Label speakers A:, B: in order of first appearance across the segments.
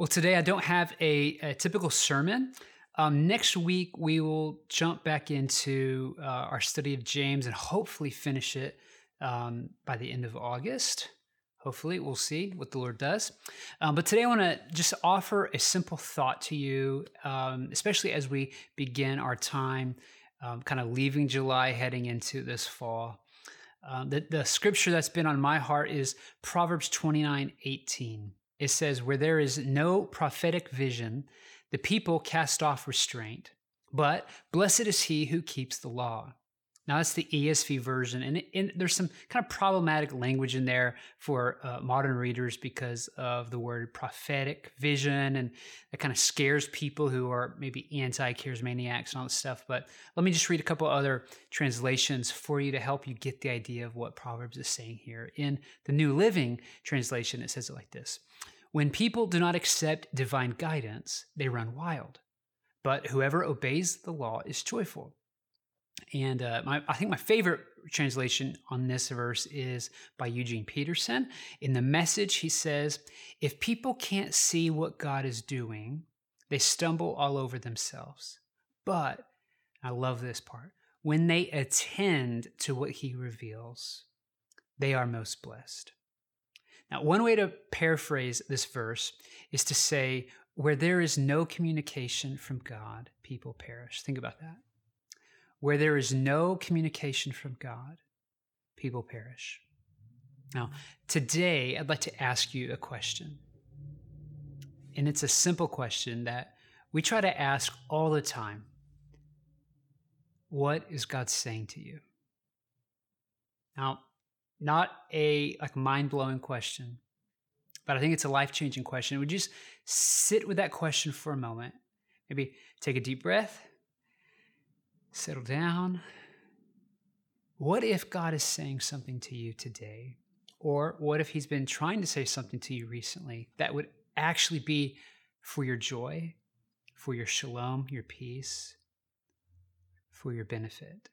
A: Well, today I don't have a, a typical sermon. Um, next week, we will jump back into uh, our study of James and hopefully finish it um, by the end of August. Hopefully, we'll see what the Lord does. Um, but today, I want to just offer a simple thought to you, um, especially as we begin our time um, kind of leaving July, heading into this fall. Um, the, the scripture that's been on my heart is Proverbs 29 18 it says, Where there is no prophetic vision, the people cast off restraint. But blessed is he who keeps the law. Now, that's the ESV version, and, and there's some kind of problematic language in there for uh, modern readers because of the word prophetic vision, and it kind of scares people who are maybe anti charismaniacs and all this stuff. But let me just read a couple other translations for you to help you get the idea of what Proverbs is saying here. In the New Living Translation, it says it like this when people do not accept divine guidance, they run wild. But whoever obeys the law is joyful. And uh, my, I think my favorite translation on this verse is by Eugene Peterson. In the message, he says, If people can't see what God is doing, they stumble all over themselves. But, I love this part, when they attend to what he reveals, they are most blessed. Now, one way to paraphrase this verse is to say, where there is no communication from God, people perish. Think about that. Where there is no communication from God, people perish. Now, today, I'd like to ask you a question. And it's a simple question that we try to ask all the time What is God saying to you? Now, not a like mind-blowing question but i think it's a life-changing question would you just sit with that question for a moment maybe take a deep breath settle down what if god is saying something to you today or what if he's been trying to say something to you recently that would actually be for your joy for your shalom your peace for your benefit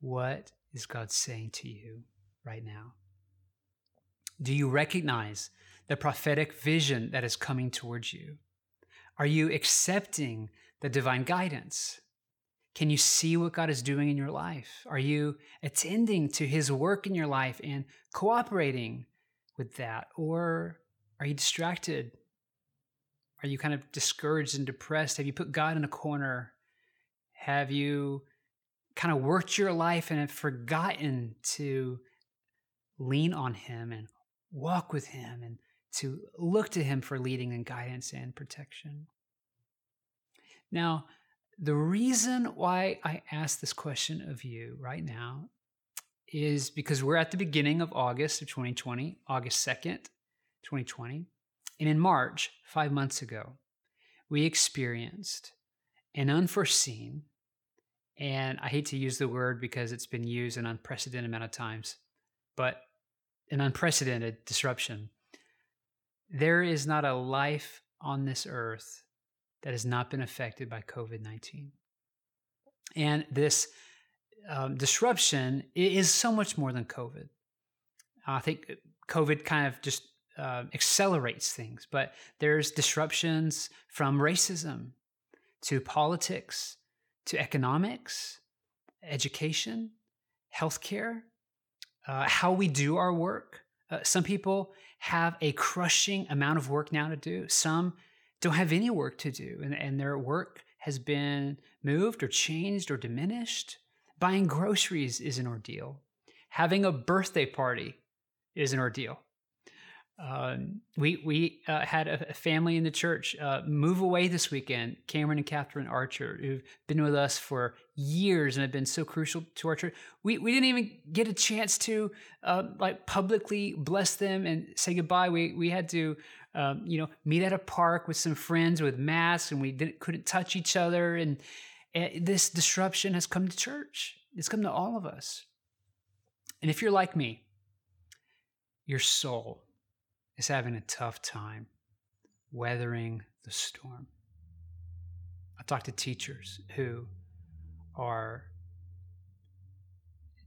A: what is God saying to you right now? Do you recognize the prophetic vision that is coming towards you? Are you accepting the divine guidance? Can you see what God is doing in your life? Are you attending to his work in your life and cooperating with that? Or are you distracted? Are you kind of discouraged and depressed? Have you put God in a corner? Have you kind of worked your life and have forgotten to lean on Him and walk with Him and to look to Him for leading and guidance and protection. Now, the reason why I ask this question of you right now is because we're at the beginning of August of 2020, August 2nd, 2020. And in March, five months ago, we experienced an unforeseen and I hate to use the word because it's been used an unprecedented amount of times, but an unprecedented disruption. There is not a life on this earth that has not been affected by COVID 19. And this um, disruption is so much more than COVID. I think COVID kind of just uh, accelerates things, but there's disruptions from racism to politics to economics, education, healthcare, uh, how we do our work. Uh, some people have a crushing amount of work now to do. Some don't have any work to do, and, and their work has been moved or changed or diminished. Buying groceries is an ordeal. Having a birthday party is an ordeal. Um, we we uh, had a, family in the church uh, move away this weekend. Cameron and Catherine Archer, who've been with us for years and have been so crucial to our church. We we didn't even get a chance to uh, like publicly bless them and say goodbye. We we had to um, you know meet at a park with some friends with masks, and we didn't couldn't touch each other. And, and this disruption has come to church. It's come to all of us. And if you're like me, your soul is having a tough time weathering the storm. I talk to teachers who are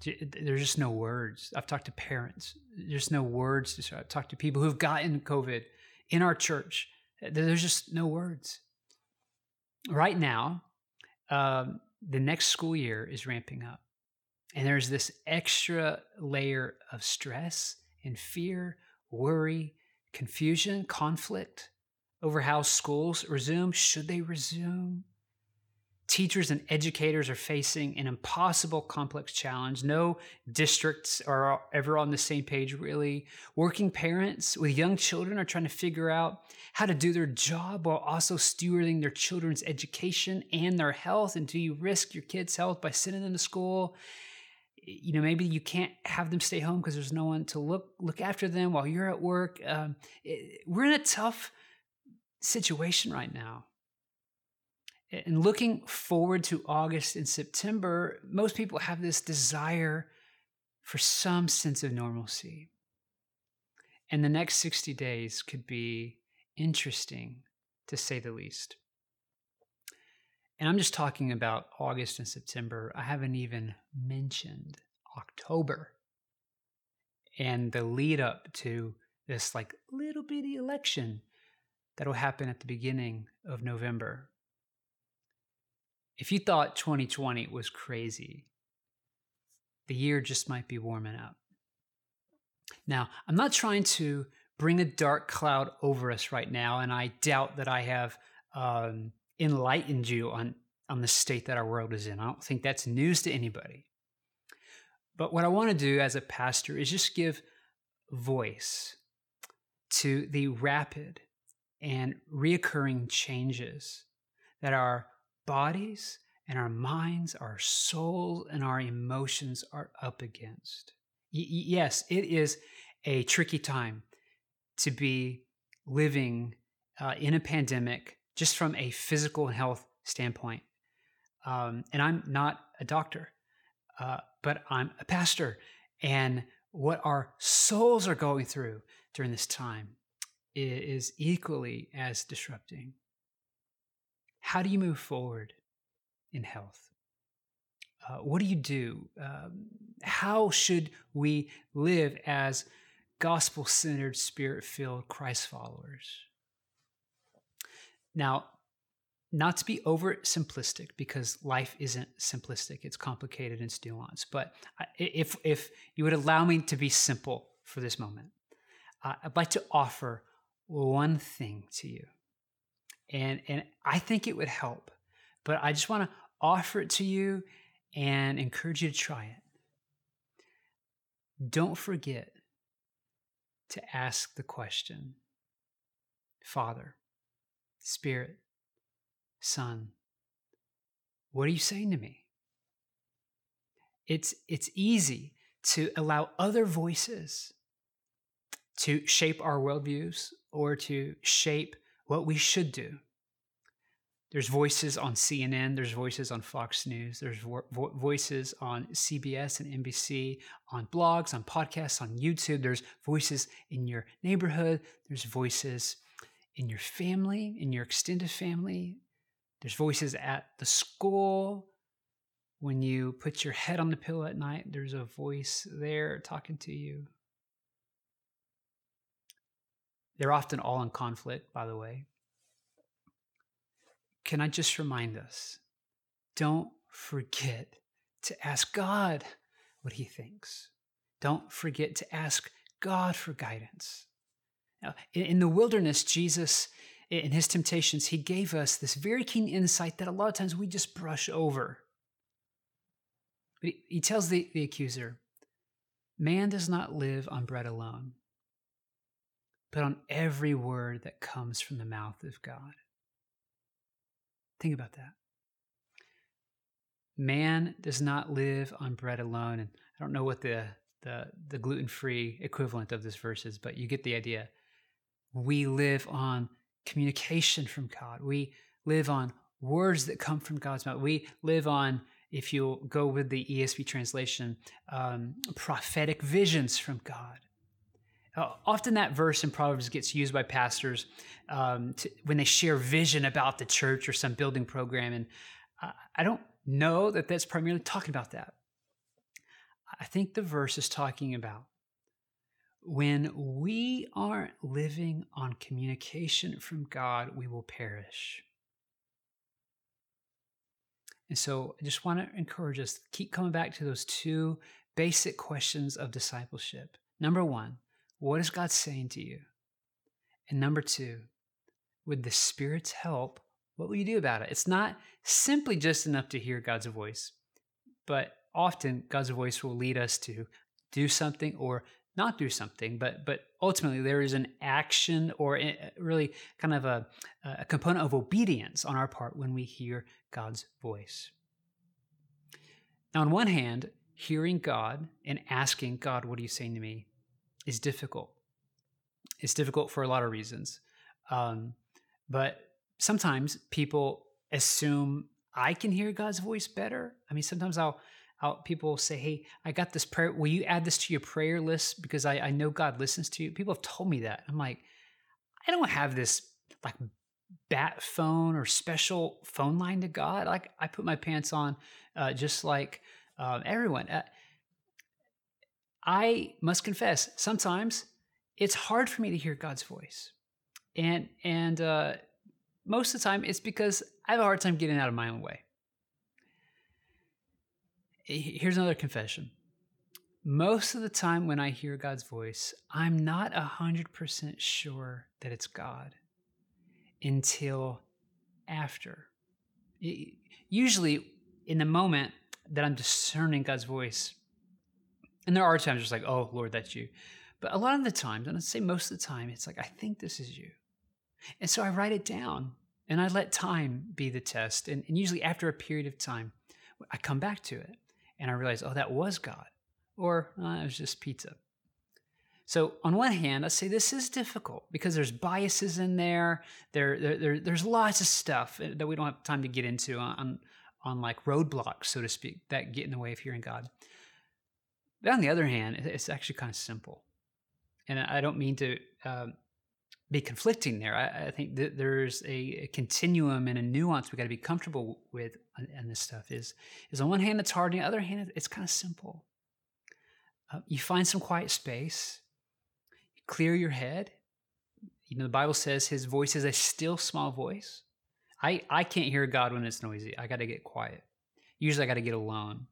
A: there's just no words. I've talked to parents. There's no words to I've talked to people who've gotten COVID in our church. There's just no words. Right now, um, the next school year is ramping up. And there's this extra layer of stress and fear, worry, confusion, conflict over how schools resume. Should they resume? Teachers and educators are facing an impossible complex challenge. No districts are ever on the same page, really. Working parents with young children are trying to figure out how to do their job while also stewarding their children's education and their health. And do you risk your kids' health by sending them to school? You know, maybe you can't have them stay home because there's no one to look look after them while you're at work. Um, it, we're in a tough situation right now and looking forward to August and September, most people have this desire for some sense of normalcy. And the next 60 days could be interesting, to say the least. And I'm just talking about August and September. I haven't even mentioned October and the lead up to this like little bitty election that'll happen at the beginning of November if you thought 2020 was crazy, the year just might be warming up. Now, I'm not trying to bring a dark cloud over us right now, and I doubt that I have um, enlightened you on, on the state that our world is in. I don't think that's news to anybody. But what I want to do as a pastor is just give voice to the rapid and reoccurring changes that our bodies and our minds, our souls, and our emotions are up against. Y- yes, it is a tricky time to be living uh, in a pandemic just from a physical health standpoint. Um, and I'm not a doctor, uh, but I'm a pastor. And what our souls are going through during this time is equally as disrupting. How do you move forward in health? Uh, what do you do? Um, how should we live as gospel centered, spirit filled Christ followers? Now, not to be over simplistic because life isn't simplistic it's complicated and it's nuanced but if if you would allow me to be simple for this moment uh, i'd like to offer one thing to you and and I think it would help. But I just want to offer it to you and encourage you to try it. Don't forget to ask the question Father, Spirit, Son, what are you saying to me? It's, it's easy to allow other voices to shape our worldviews or to shape what we should do. There's voices on CNN, there's voices on Fox News, there's vo- voices on CBS and NBC, on blogs, on podcasts, on YouTube. There's voices in your neighborhood, there's voices in your family, in your extended family. There's voices at the school. When you put your head on the pillow at night, there's a voice there talking to you. They're often all in conflict, by the way. Can I just remind us don't forget to ask God what he thinks. Don't forget to ask God for guidance. Uh, now, in, the wilderness, Jesus, in his temptations, he gave us this very keen insight that a lot of times we just brush over. He tells the, the accuser, Man does not live on bread alone, but on every word that comes from the mouth of God. Think about that. Man does not live on bread alone. And I don't know what the, the, the gluten free equivalent of this verse is, but you get the idea. We live on communication from God. We live on words that come from God's mouth. We live on, if you go with the ESV translation, um, prophetic visions from God. Uh, often that verse in Proverbs gets used by pastors um, to, when they share vision about the church or some building program. And I, I don't know that that's primarily talking about that. I think the verse is talking about when we aren't living on communication from God, we will perish. And so I just want to encourage us to keep coming back to those two basic questions of discipleship. Number one, what is God saying to you? And number two, with the Spirit's help, what will you do about it? It's not simply just enough to hear God's voice, but often God's voice will lead us to do something or not do something, but but ultimately there is an action or really kind of a, a component of obedience on our part when we hear God's voice. Now, on one hand, hearing God and asking God, "What are you saying to me?" is difficult. It's difficult for a lot of reasons, um, but sometimes people assume I can hear God's voice better. I mean, sometimes I'll out people say hey i got this prayer. Will you add this to your prayer list? Because i, I know god listens to you. People have told me that. I'm like i don't have this like bat phone or special phone line to god. Like i put my pants on uh, just like uh, everyone. Uh, i must confess sometimes it's hard for me to hear god's voice. And and uh, most of the time it's because i have a hard time getting out of my own way here's another confession. Most of the time when I hear God's voice, I'm not 100% sure that it's God until after. Usually, in the moment that I'm discerning God's voice, and there are times it's like, oh, Lord, that's you. But a lot of the times, and I'd say most of the time, it's like, I think this is you. And so I write it down and I let time be the test. And, and usually, after a period of time, I come back to it and I realized, oh, that was God, or uh, it was just pizza. So on one hand, I say this is difficult because there's biases in there. There, there, there, there's lots of stuff that we don't have time to get into on, on like roadblocks, so to speak, that get in the way of hearing God. But on the other hand, it's actually kind of simple, and I don't mean to um, be conflicting there. I, I think that there's a, a, continuum and a nuance we got to be comfortable with, and this stuff is is on one hand it's hard, on the other hand it's kind of simple. Uh, you find some quiet space, you clear your head. You know the Bible says His voice is a still small voice. I I can't hear God when it's noisy. I got to get quiet. Usually I got to get alone,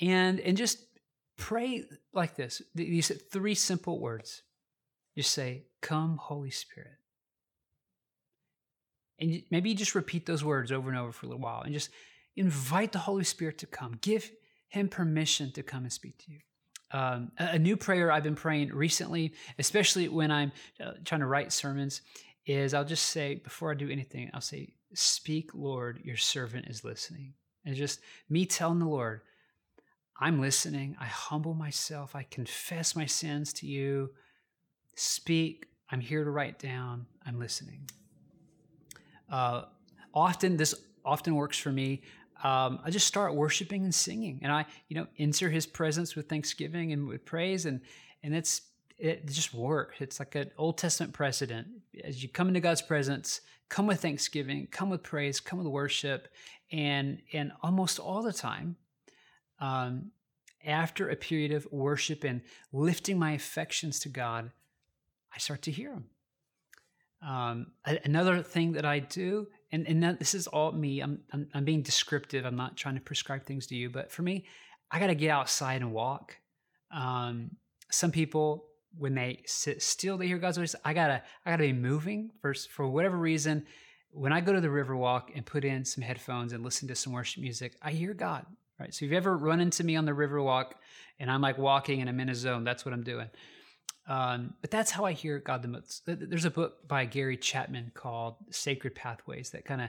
A: and and just pray like this. These three simple words just say, Come, Holy Spirit. And maybe just repeat those words over and over for a little while and just invite the Holy Spirit to come. Give him permission to come and speak to you. Um, a, new prayer I've been praying recently, especially when I'm uh, trying to write sermons, is I'll just say, before I do anything, I'll say, Speak, Lord, your servant is listening. And just me telling the Lord, I'm listening. I humble myself. I confess my sins to you. Speak. I'm here to write down. I'm listening. Uh, often, this often works for me. Um, I just start worshiping and singing, and I, you know, enter His presence with thanksgiving and with praise, and and it's it just works. It's like an Old Testament precedent. As you come into God's presence, come with thanksgiving, come with praise, come with worship, and and almost all the time, um, after a period of worship and lifting my affections to God, I start to hear them. Um, another thing that I do, and, and this is all me, I'm, I'm, I'm, being descriptive. I'm not trying to prescribe things to you, but for me, I got to get outside and walk. Um, some people, when they sit still, they hear God's voice. I gotta, I gotta be moving for, for whatever reason. When I go to the river walk and put in some headphones and listen to some worship music, I hear God. Right. So if you ever run into me on the river walk and I'm like walking and I'm in a zone, that's what I'm doing. Um, but that's how I hear God the most. There's a book by Gary Chapman called Sacred Pathways that kind of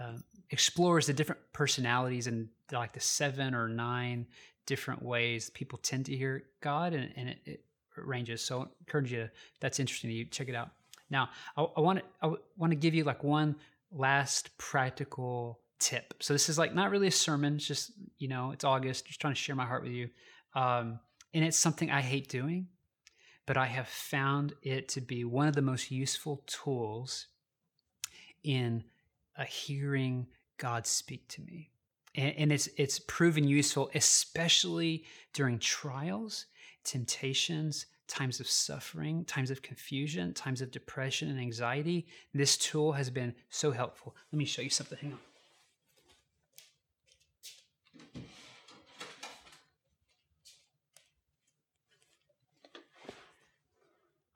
A: uh, explores the different personalities and like the seven or nine different ways people tend to hear God, and, and it, it, ranges. So I encourage you, that's interesting you, check it out. Now, I, I want to I want to give you like one last practical tip. So this is like not really a sermon, it's just you know, it's August, just trying to share my heart with you. Um, and it's something I hate doing but I have found it to be one of the most useful tools in a hearing God speak to me. And, and it's it's proven useful, especially during trials, temptations, times of suffering, times of confusion, times of depression and anxiety, this tool has been so helpful. Let me show you something. Hang on.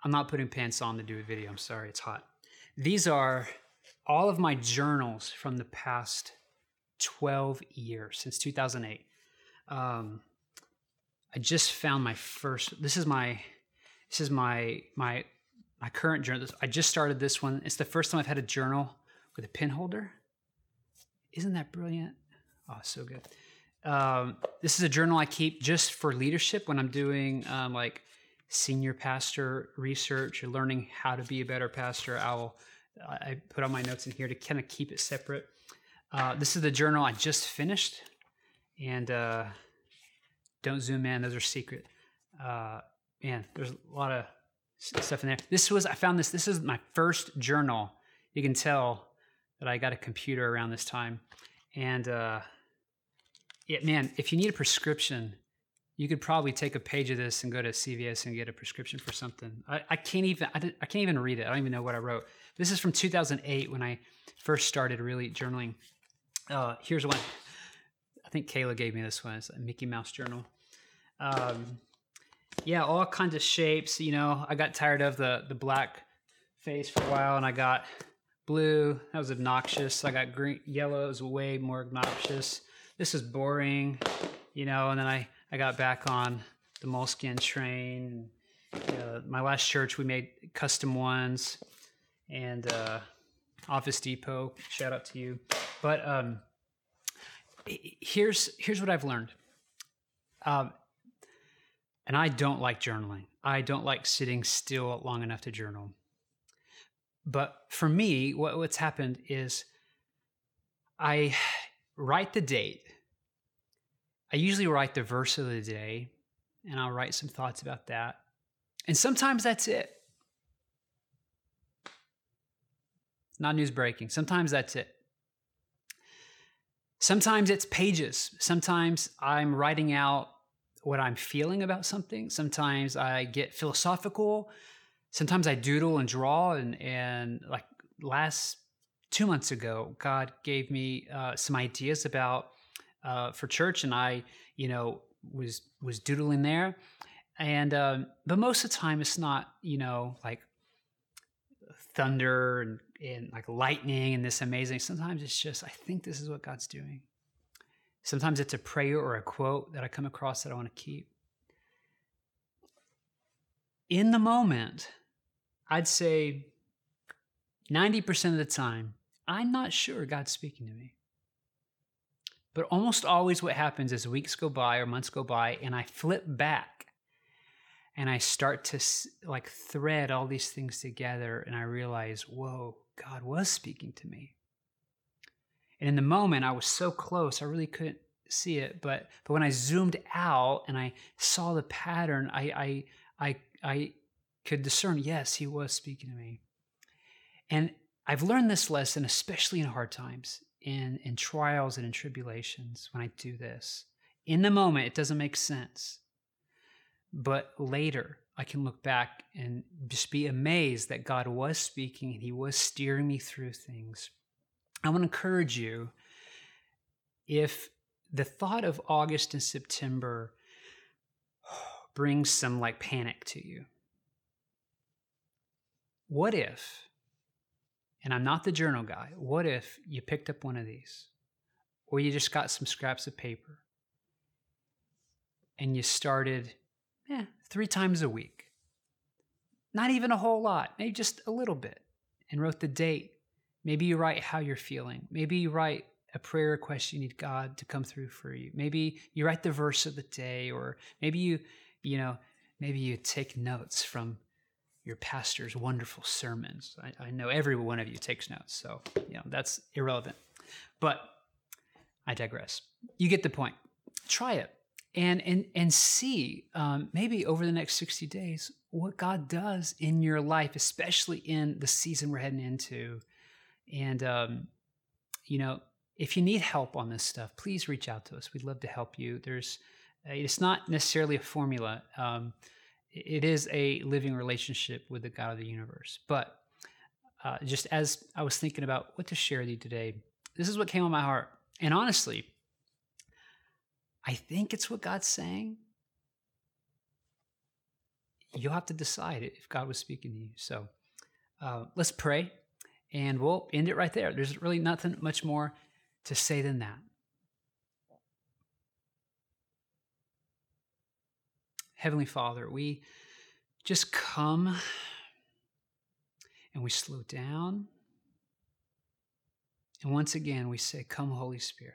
A: I'm not putting pants on to do a video. I'm sorry, it's hot. These are all of my journals from the past 12 years, since 2008. Um, I just found my first. This is my. This is my my my current journal. I just started this one. It's the first time I've had a journal with a pin holder. Isn't that brilliant? Oh, so good. Um, this is a journal I keep just for leadership when I'm doing um, like senior pastor research or learning how to be a better pastor. I will I put all my notes in here to kind of keep it separate. Uh, this is the journal I just finished, and uh, don't zoom in; those are secret. Uh, man, there's a lot of stuff in there. This was I found this. This is my first journal. You can tell that I got a computer around this time, and uh, yeah, man, if you need a prescription you could probably take a page of this and go to CVS and get a prescription for something. I, I can't even I, I, can't even read it. I don't even know what I wrote. This is from 2008 when I first started really journaling. Uh, here's one. I think Kayla gave me this one. It's a Mickey Mouse journal. Um, yeah, all kinds of shapes. You know, I got tired of the the black face for a while, and I got blue. That was obnoxious. I got green, yellow. was way more obnoxious. This is boring. You know, and then I I got back on the Moleskine train. Uh, my last church, we made custom ones, and uh, Office Depot. Shout out to you. But um, here's here's what I've learned. Um, and I don't like journaling. I don't like sitting still long enough to journal. But for me, what, what's happened is I write the date I usually write the verse of the day and I'll write some thoughts about that. And sometimes that's it. Not news breaking. Sometimes that's it. Sometimes it's pages. Sometimes I'm writing out what I'm feeling about something. Sometimes I get philosophical. Sometimes I doodle and draw. And, and like last two months ago, God gave me uh, some ideas about uh, for church, and I, you know, was was doodling there, and um, but most of the time it's not, you know, like thunder and, and like lightning and this amazing. Sometimes it's just I think this is what God's doing. Sometimes it's a prayer or a quote that I come across that I want to keep. In the moment, I'd say 90% of the time, I'm not sure God's speaking to me. But almost always what happens is weeks go by or months go by and I flip back and I start to like thread all these things together and I realize, whoa, God was speaking to me. And in the moment I was so close, I really couldn't see it. But but when I zoomed out and I saw the pattern, I I I I could discern, yes, he was speaking to me. And I've learned this lesson, especially in hard times in in trials and in tribulations when I do this. In the moment, it doesn't make sense. But later, I can look back and just be amazed that God was speaking and He was steering me through things. I want to encourage you if the thought of August and September brings some like panic to you, what if and I'm not the journal guy, what if you picked up one of these? Or you just got some scraps of paper and you started eh, three times a week. Not even a whole lot, maybe just a little bit, and wrote the date. Maybe you write how you're feeling. Maybe you write a prayer request you need God to come through for you. Maybe you write the verse of the day, or maybe you, you know, maybe you take notes from your pastor's wonderful sermons. I, I, know every one of you takes notes, so you know that's irrelevant. But I digress. You get the point. Try it and and and see um, maybe over the next sixty days what God does in your life, especially in the season we're heading into. And um, you know, if you need help on this stuff, please reach out to us. We'd love to help you. There's, it's not necessarily a formula. Um, it is a living relationship with the God of the universe. But uh, just as I was thinking about what to share with you today, this is what came on my heart. And honestly, I think it's what God's saying. You'll have to decide if God was speaking to you. So uh, let's pray and we'll end it right there. There's really nothing much more to say than that. Heavenly Father, we just come and we slow down. And once again, we say, Come, Holy Spirit.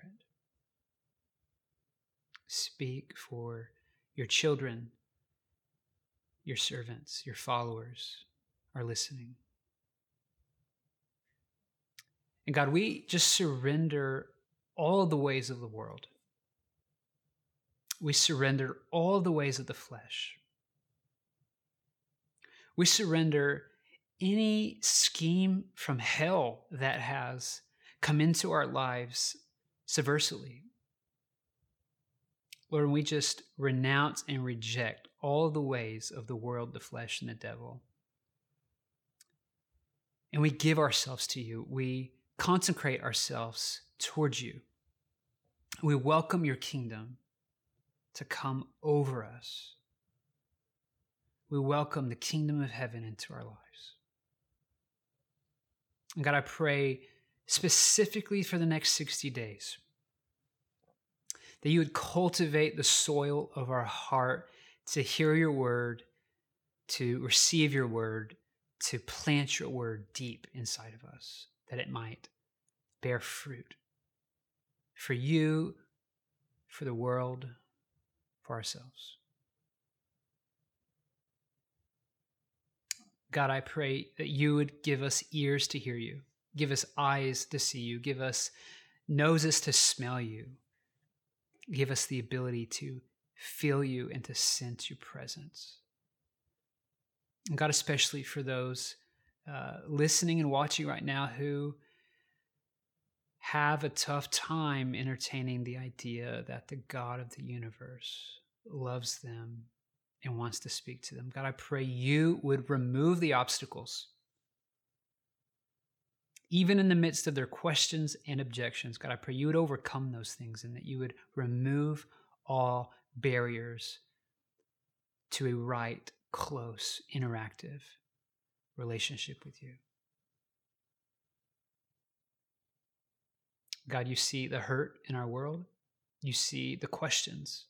A: Speak for your children, your servants, your followers are listening. And God, we just surrender all the ways of the world. We surrender all the ways of the flesh. We surrender any scheme from hell that has come into our lives subversively. Lord, we just renounce and reject all the ways of the world, the flesh, and the devil. And we give ourselves to you. We consecrate ourselves towards you. We welcome your kingdom to come over us. We welcome the kingdom of heaven into our lives. And God, I pray specifically for the next 60 days that you would cultivate the soil of our heart to hear your word, to receive your word, to plant your word deep inside of us, that it might bear fruit for you, for the world, for ourselves. God, I pray that you would give us ears to hear you, give us eyes to see you, give us noses to smell you, give us the ability to feel you and to sense your presence. And God, especially for those uh, listening and watching right now who have a tough time entertaining the idea that the God of the universe loves them and wants to speak to them. God, I pray you would remove the obstacles. Even in the midst of their questions and objections, God, I pray you would overcome those things and that you would remove all barriers to a right, close, interactive relationship with you. God, you see the hurt in our world. You see the questions.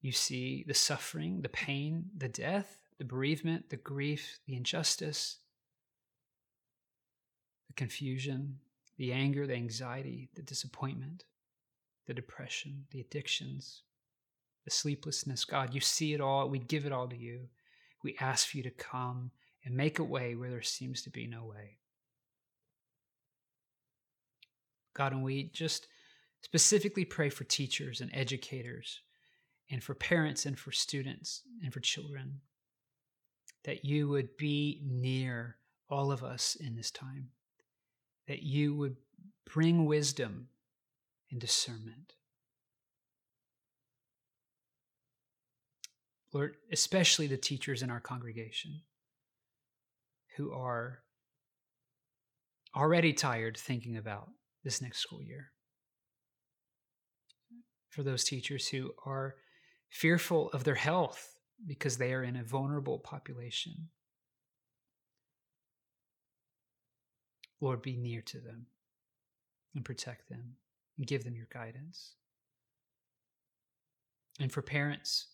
A: You see the suffering, the pain, the death, the bereavement, the grief, the injustice, the confusion, the anger, the anxiety, the disappointment, the depression, the addictions, the sleeplessness. God, you see it all. We give it all to you. We ask for you to come and make a way where there seems to be no way. God, and we just specifically pray for teachers and educators and for parents and for students and for children that you would be near all of us in this time, that you would bring wisdom and discernment. Lord, especially the teachers in our congregation who are already tired thinking about this next school year. For those teachers who are fearful of their health because they are in a vulnerable population. Lord, be near to them and protect them and give them your guidance. And for parents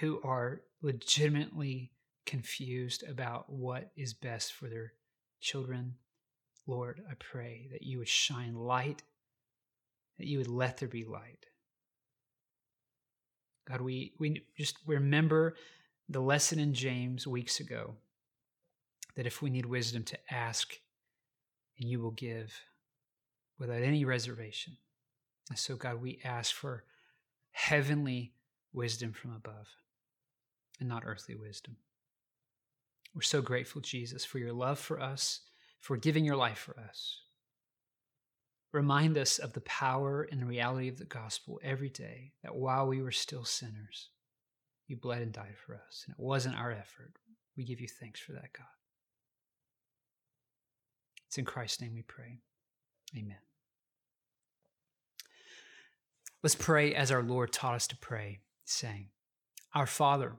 A: who are legitimately confused about what is best for their children Lord, I pray that you would shine light, that you would let there be light. God, we, we just remember the lesson in James weeks ago that if we need wisdom to ask, and you will give without any reservation. And so, God, we ask for heavenly wisdom from above and not earthly wisdom. We're so grateful, Jesus, for your love for us for giving your life for us. Remind us of the power and reality of the gospel every day that while we were still sinners, You bled and died for us, and it wasn't our effort. We give you thanks for that, God. It's in Christ's name we pray. Amen. Let's pray as our Lord taught us to pray, saying, Our Father,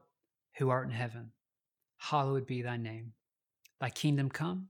A: who art in heaven, hallowed be thy name. Thy kingdom come,